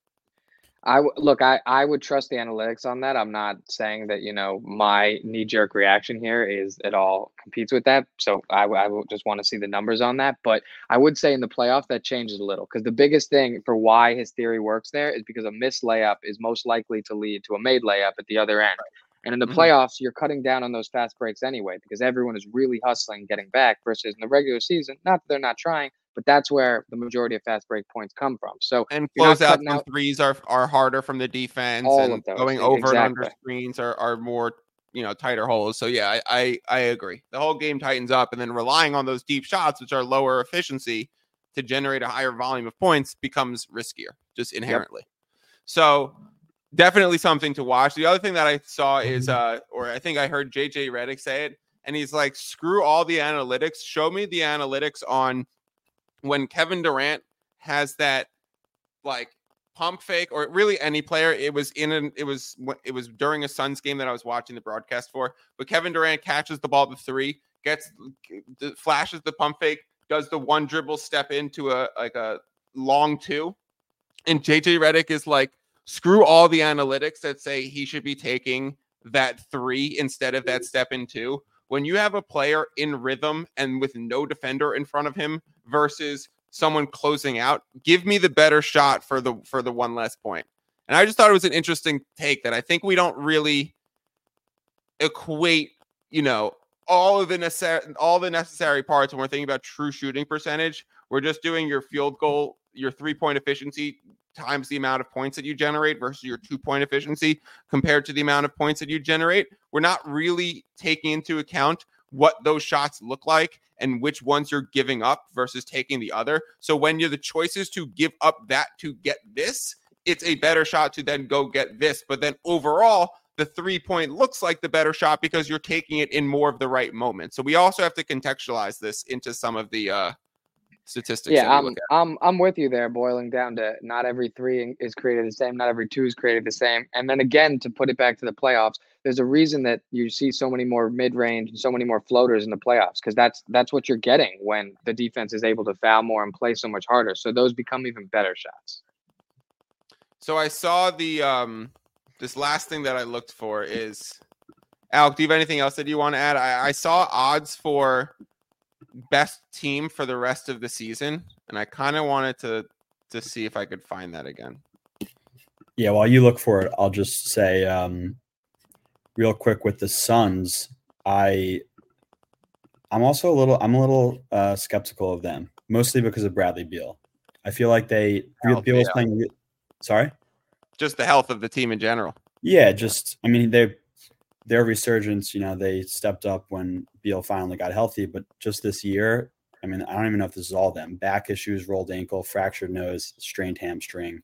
I w- look, I, I would trust the analytics on that. I'm not saying that, you know, my knee jerk reaction here is at all competes with that. So I, w- I will just want to see the numbers on that. But I would say in the playoff, that changes a little because the biggest thing for why his theory works there is because a missed layup is most likely to lead to a made layup at the other end. And in the Mhm. playoffs, you're cutting down on those fast breaks anyway because everyone is really hustling getting back versus in the regular season, not that they're not trying, but that's where the majority of fast break points come from. So And You're close out cutting from threes are are harder from the defense, All and of those, going over and under screens are are more you know tighter holes. So yeah, I, I I agree. The whole game tightens up, and then relying on those deep shots, which are lower efficiency, to generate a higher volume of points becomes riskier just inherently. So definitely something to watch. The other thing that I saw is uh or I think I heard JJ Redick say it and he's like screw all the analytics. Show me the analytics on when Kevin Durant has that like pump fake or really any player it was in an it was it was during a Suns game that I was watching the broadcast for but Kevin Durant catches the ball the 3 gets the, flashes the pump fake does the one dribble step into a like a long two and JJ Redick is like screw all the analytics that say he should be taking that 3 instead of that step in 2 when you have a player in rhythm and with no defender in front of him versus someone closing out give me the better shot for the for the one less point. And i just thought it was an interesting take that i think we don't really equate you know all of the necessary all the necessary parts when we're thinking about true shooting percentage. We're just doing your field goal your three point efficiency times the amount of points that you generate versus your two point efficiency compared to the amount of points that you generate we're not really taking into account what those shots look like and which ones you're giving up versus taking the other. So when you're the choices to give up that to get this, it's a better shot to then go get this. But then overall, the three point looks like the better shot because you're taking it in more of the right moment. So we also have to contextualize this into some of the uh statistics. Yeah, I'm. I'm I'm with you there, boiling down to not every three is created the same, not every two is created the same. And then again, to put it back to the playoffs, there's a reason that you see so many more mid range and so many more floaters in the playoffs because that's that's what you're getting when the defense is able to foul more and play so much harder. So those become even better shots. So I saw the um this last thing that I looked for is Alec, do you have anything else that you want to add? I, I saw odds for best team for the rest of the season, and I kind of wanted to to see if I could find that again. Yeah, while you look for it, I'll just say um, real quick with the Suns, I I'm also a little I'm a little uh, skeptical of them, mostly because of Bradley Beal. I feel like they Beal is yeah. playing. Sorry. Just the health of the team in general. Yeah, just I mean they their resurgence, you know, they stepped up when Beal finally got healthy, but just this year, I mean, I don't even know if this is all them. Back issues, rolled ankle, fractured nose, strained hamstring.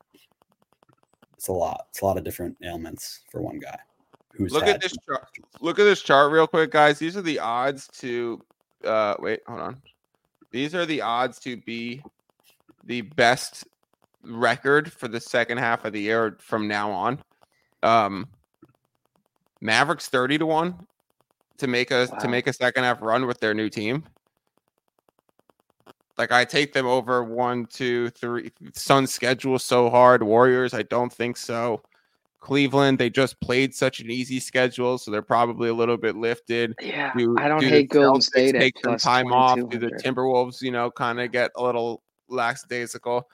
It's a lot. It's a lot of different ailments for one guy. Who's Look had at this chart. Look at this chart real quick, guys. These are the odds to uh wait, hold on. These are the odds to be the best record for the second half of the year from now on. Um Mavericks 30 to 1 to make a to make a second half run with their new team. Like I take them over one, two, three. Suns schedule so hard. Warriors, I don't think so. Cleveland, they just played such an easy schedule, so they're probably a little bit lifted. Yeah, Do, I don't do hate Golden State take some time off. Do the Timberwolves, you know, kind of get a little lackadaisical.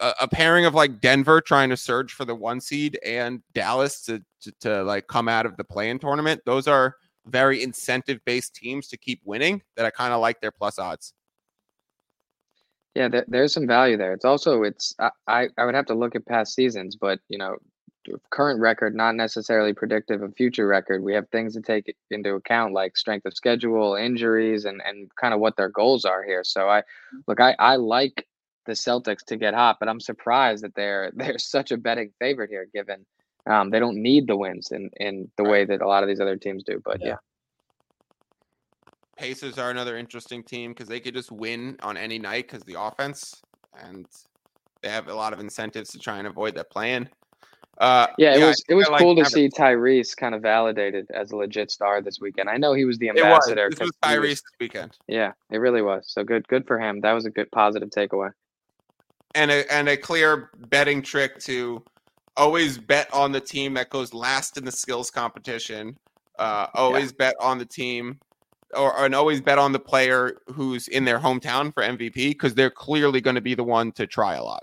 A, a pairing of like Denver trying to surge for the one seed and Dallas to, to to like come out of the play-in tournament. Those are very incentive-based teams to keep winning. That I kind of like their plus odds. Yeah, there, there's some value there. It's also it's I I would have to look at past seasons, but you know, current record not necessarily predictive of future record. We have things to take into account like strength of schedule, injuries, and and kind of what their goals are here. So I look, I I like the Celtics to get hot, but I'm surprised that they're they're such a betting favorite here, given um, they don't need the wins in in the way that a lot of these other teams do. But Yeah. yeah, Pacers are another interesting team because they could just win on any night because the offense and they have a lot of incentives to try and avoid that plan. Uh, yeah, it I was it was I like cool to Mavericks. see Tyrese kind of validated as a legit star this weekend. I know he was the It was. ambassador. This 'cause was he Tyrese this weekend. Yeah, it really was. So good, good for him. That was a good positive takeaway. And a and a clear betting trick to always bet on the team that goes last in the skills competition. Uh, always bet on the team, or and always bet on the player who's in their hometown for MVP because they're clearly going to be the one to try a lot.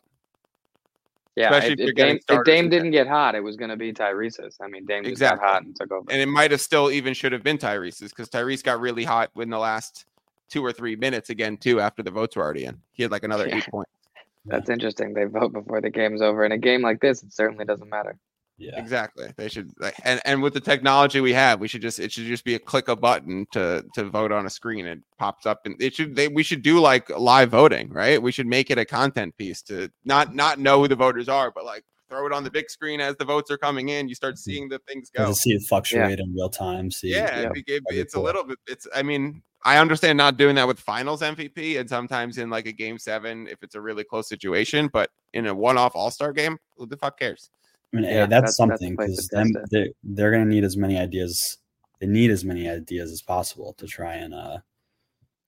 Yeah, Especially if, if you're if getting Dame, if Dame didn't get hot, it was going to be Tyrese's. I mean, Dame just Exactly. got hot and took over. And it might have still even should have been Tyrese's because Tyrese got really hot in the last two or three minutes again too after the votes were already in. He had like another Yeah. eight points. That's interesting. They vote before the game's over. In a game like this, it certainly doesn't matter. Yeah. Exactly. They should like and, and with the technology we have, we should just it should just be a click a button to to vote on a screen. It pops up and it should they we should do like live voting, right? We should make it a content piece to not not know who the voters are, but like throw it on the big screen as the votes are coming in. You start mm-hmm. seeing the things go. To see it fluctuate in real time. See, Yeah, Yeah. it- it- That'd it's a little bit. It's. I mean, I understand not doing that with Finals MVP, and sometimes in like a Game Seven, if it's a really close situation. But in a one-off All Star game, who the fuck cares? I mean, Yeah, yeah, that's- that's that's something because to test them it. they they're gonna need as many ideas. They need as many ideas as possible to try and uh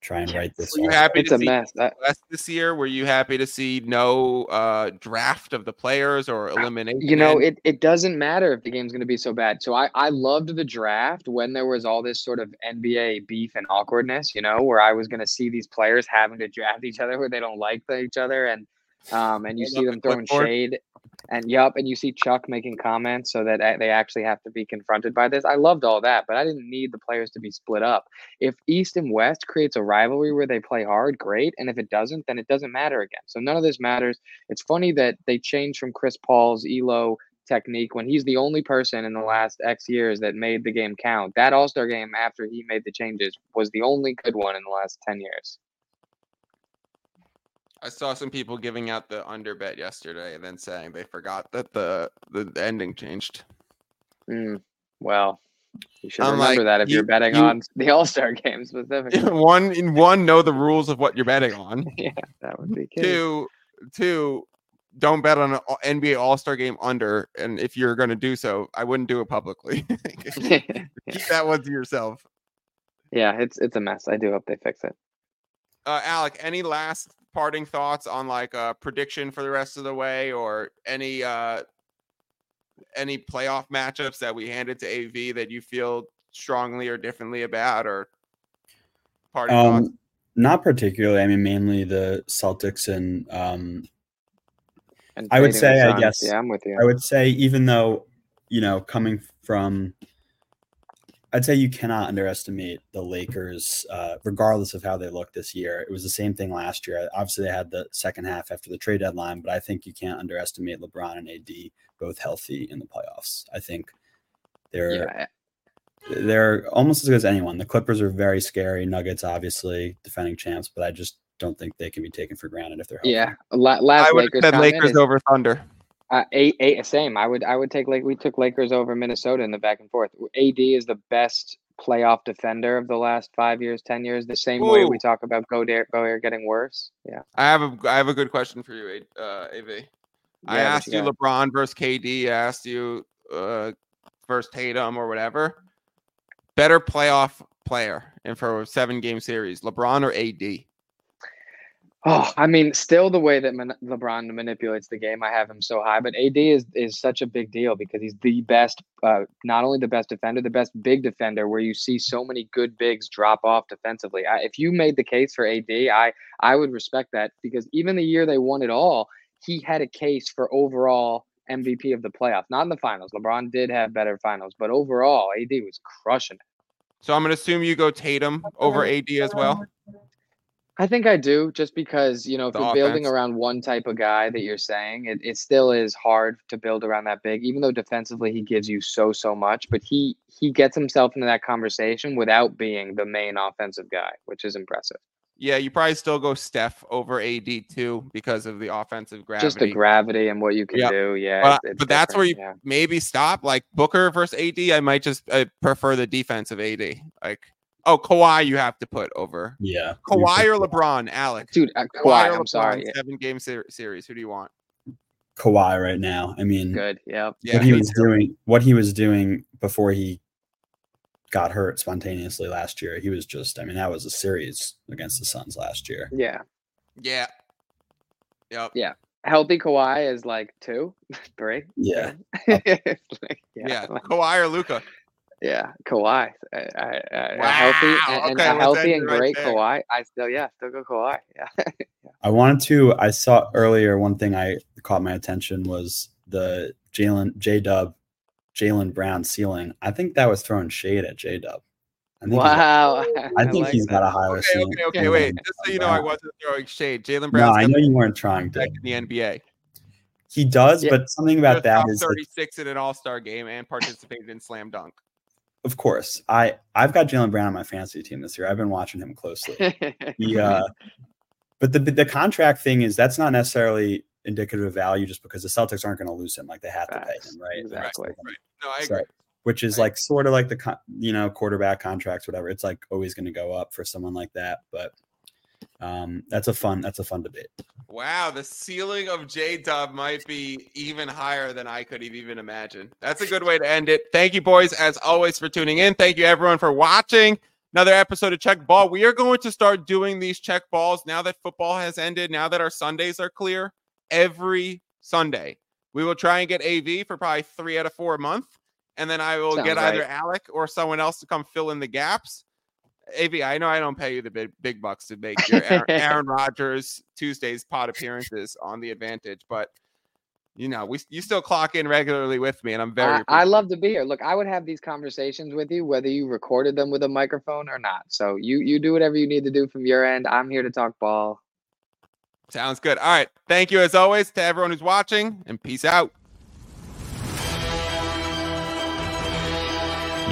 try and write this. Were you happy It's to a see mess. I, this year? Were you happy to see no uh draft of the players or elimination? you know, it, it doesn't matter if the game's going to be so bad. So I, I loved the draft when there was all this sort of NBA beef and awkwardness, you know, where I was going to see these players having to draft each other where they don't like each other. And, um, and you see them the throwing shade and yup. And you see Chuck making comments so that uh, they actually have to be confronted by this. I loved all that, but I didn't need the players to be split up. If East and West creates a rivalry where they play hard, great. And if it doesn't, then it doesn't matter again. So none of this matters. It's funny that they changed from Chris Paul's Elo technique when he's the only person in the last X years that made the game count. That All Star game after he made the changes was the only good one in the last 10 years. I saw some people giving out the under bet yesterday and then saying they forgot that the the ending changed. Mm, well, you should remember like, that if you- you're betting you- on the All Star game specifically. one in one, know the rules of what you're betting on. yeah, that would be key. two two don't bet on an nba all-star game under and if you're going to do so i wouldn't do it publicly keep that one to yourself yeah, it's it's a mess. I do hope they fix it. Uh alec any last parting thoughts on like a prediction for the rest of the way or any uh any playoff matchups that we handed to av that you feel strongly or differently about or parting thoughts Um, not particularly. I mean, mainly the Celtics and um, And I would say, I guess- Yeah, I'm with you. I would say, even though, you know, coming from, I'd say you cannot underestimate the Lakers, uh, regardless of how they look this year. It was the same thing last year. Obviously, they had the second half after the trade deadline, but I think you can't underestimate LeBron and AD both healthy in the playoffs. I think they're yeah, they're almost as good as anyone. The Clippers are very scary. Nuggets, obviously, defending champs, but I just don't think they can be taken for granted if they're healthy. yeah. La- last i would Lakers have said lakers over thunder Uh, eight, eight, same. I would, I would take like we took Lakers over Minnesota in the back and forth. AD is the best playoff defender of the last five years, ten years. The same way we talk about Gobert, Gobert getting worse. Yeah, I have a I have a good question for you, A- uh, Av. I Yeah, what asked you got? LeBron versus KD. I asked you uh, versus Tatum or whatever. Better playoff player and for a seven game series, LeBron or AD? Oh, I mean, still the way that Man- LeBron manipulates the game, I have him so high. But AD is is such a big deal because he's the best, uh, not only the best defender, the best big defender. Where you see so many good bigs drop off defensively. I, if you made the case for AD, I I would respect that because even the year they won it all, he had a case for overall MVP of the playoffs, not in the finals. LeBron did have better finals, but overall, AD was crushing it. So I'm gonna assume you go Tatum over AD as well. I think I do, just because you know if The you're building around one type of guy that you're saying, it, it still is hard to build around that big. Even though defensively he gives you so so much, but he he gets himself into that conversation without being the main offensive guy, which is impressive. Yeah, you probably still go Steph over AD too because of the offensive gravity. Just the gravity and what you can Yep. do. Yeah, but, it's- it's but that's where you different, maybe stop. Like Booker versus AD, I might just uh, prefer the defensive AD. Like, oh, Kawhi, you have to put over Yeah. Kawhi or LeBron, Alex. dude. Uh, Kawhi Kawhi, or I'm LeBron, sorry. Seven game ser- series. Who do you want? Kawhi right now. I mean, Good. Yep. Yeah, what he was too. doing, what he was doing before he got hurt spontaneously last year, he was just. I mean, that was a series against the Suns last year. Yeah. Yeah. Yep. Yeah. healthy Kawhi is like two, three. Yeah. yeah, Yeah, like- Kawhi or Luka. Yeah, Kawhi. Wow, A healthy and, and okay, a healthy and it right great there. Kawhi. I still, yeah, still go Kawhi. Yeah. I wanted to. I saw earlier one thing I caught my attention was the Jalen J Dub, Jaylen Brown ceiling. I think that was throwing shade at J Dub. I think he's- wow. Oh, I think like he's that. got a higher Okay, ceiling. okay, okay. Wait, just so you know, I wasn't throwing shade. Jaylen Brown. No, I know you weren't trying back to. in the NBA. He does, Yeah. but something about Just that top is like, 36 in an All Star game and participated in slam dunk. Of course. I I've got Jaylen Brown on my fantasy team this year. I've been watching him closely. yeah, uh, but the the contract thing is that's not necessarily indicative of value just because the Celtics aren't going to lose him like they have to pay him, right? Exactly. Right. No, I So- agree. which is Right. like sort of like the con- you know quarterback contracts whatever it's like always going to go up for someone like that but um that's a fun that's a fun debate Wow, the ceiling of J Dub might be even higher than I could have even imagined. That's a good way to end it. Thank you, boys, as always, for tuning in. Thank you, everyone, for watching another episode of Check Ball. We are going to start doing these check balls now that football has ended, now that our Sundays are clear. Every Sunday, we will try and get AV for probably three out of four a month, and then I will Sounds get either. Alec or someone else to come fill in the gaps. AV, I know I don't pay you the big, big bucks to make your Aaron, Aaron Rodgers Tuesdays pod appearances on the advantage, but you know, we you still clock in regularly with me, and I'm very. I, I love to be here. Look, I would have these conversations with you whether you recorded them with a microphone or not. So you you do whatever you need to do from your end. I'm here to talk ball. Sounds good. All right, thank you as always to everyone who's watching, and peace out.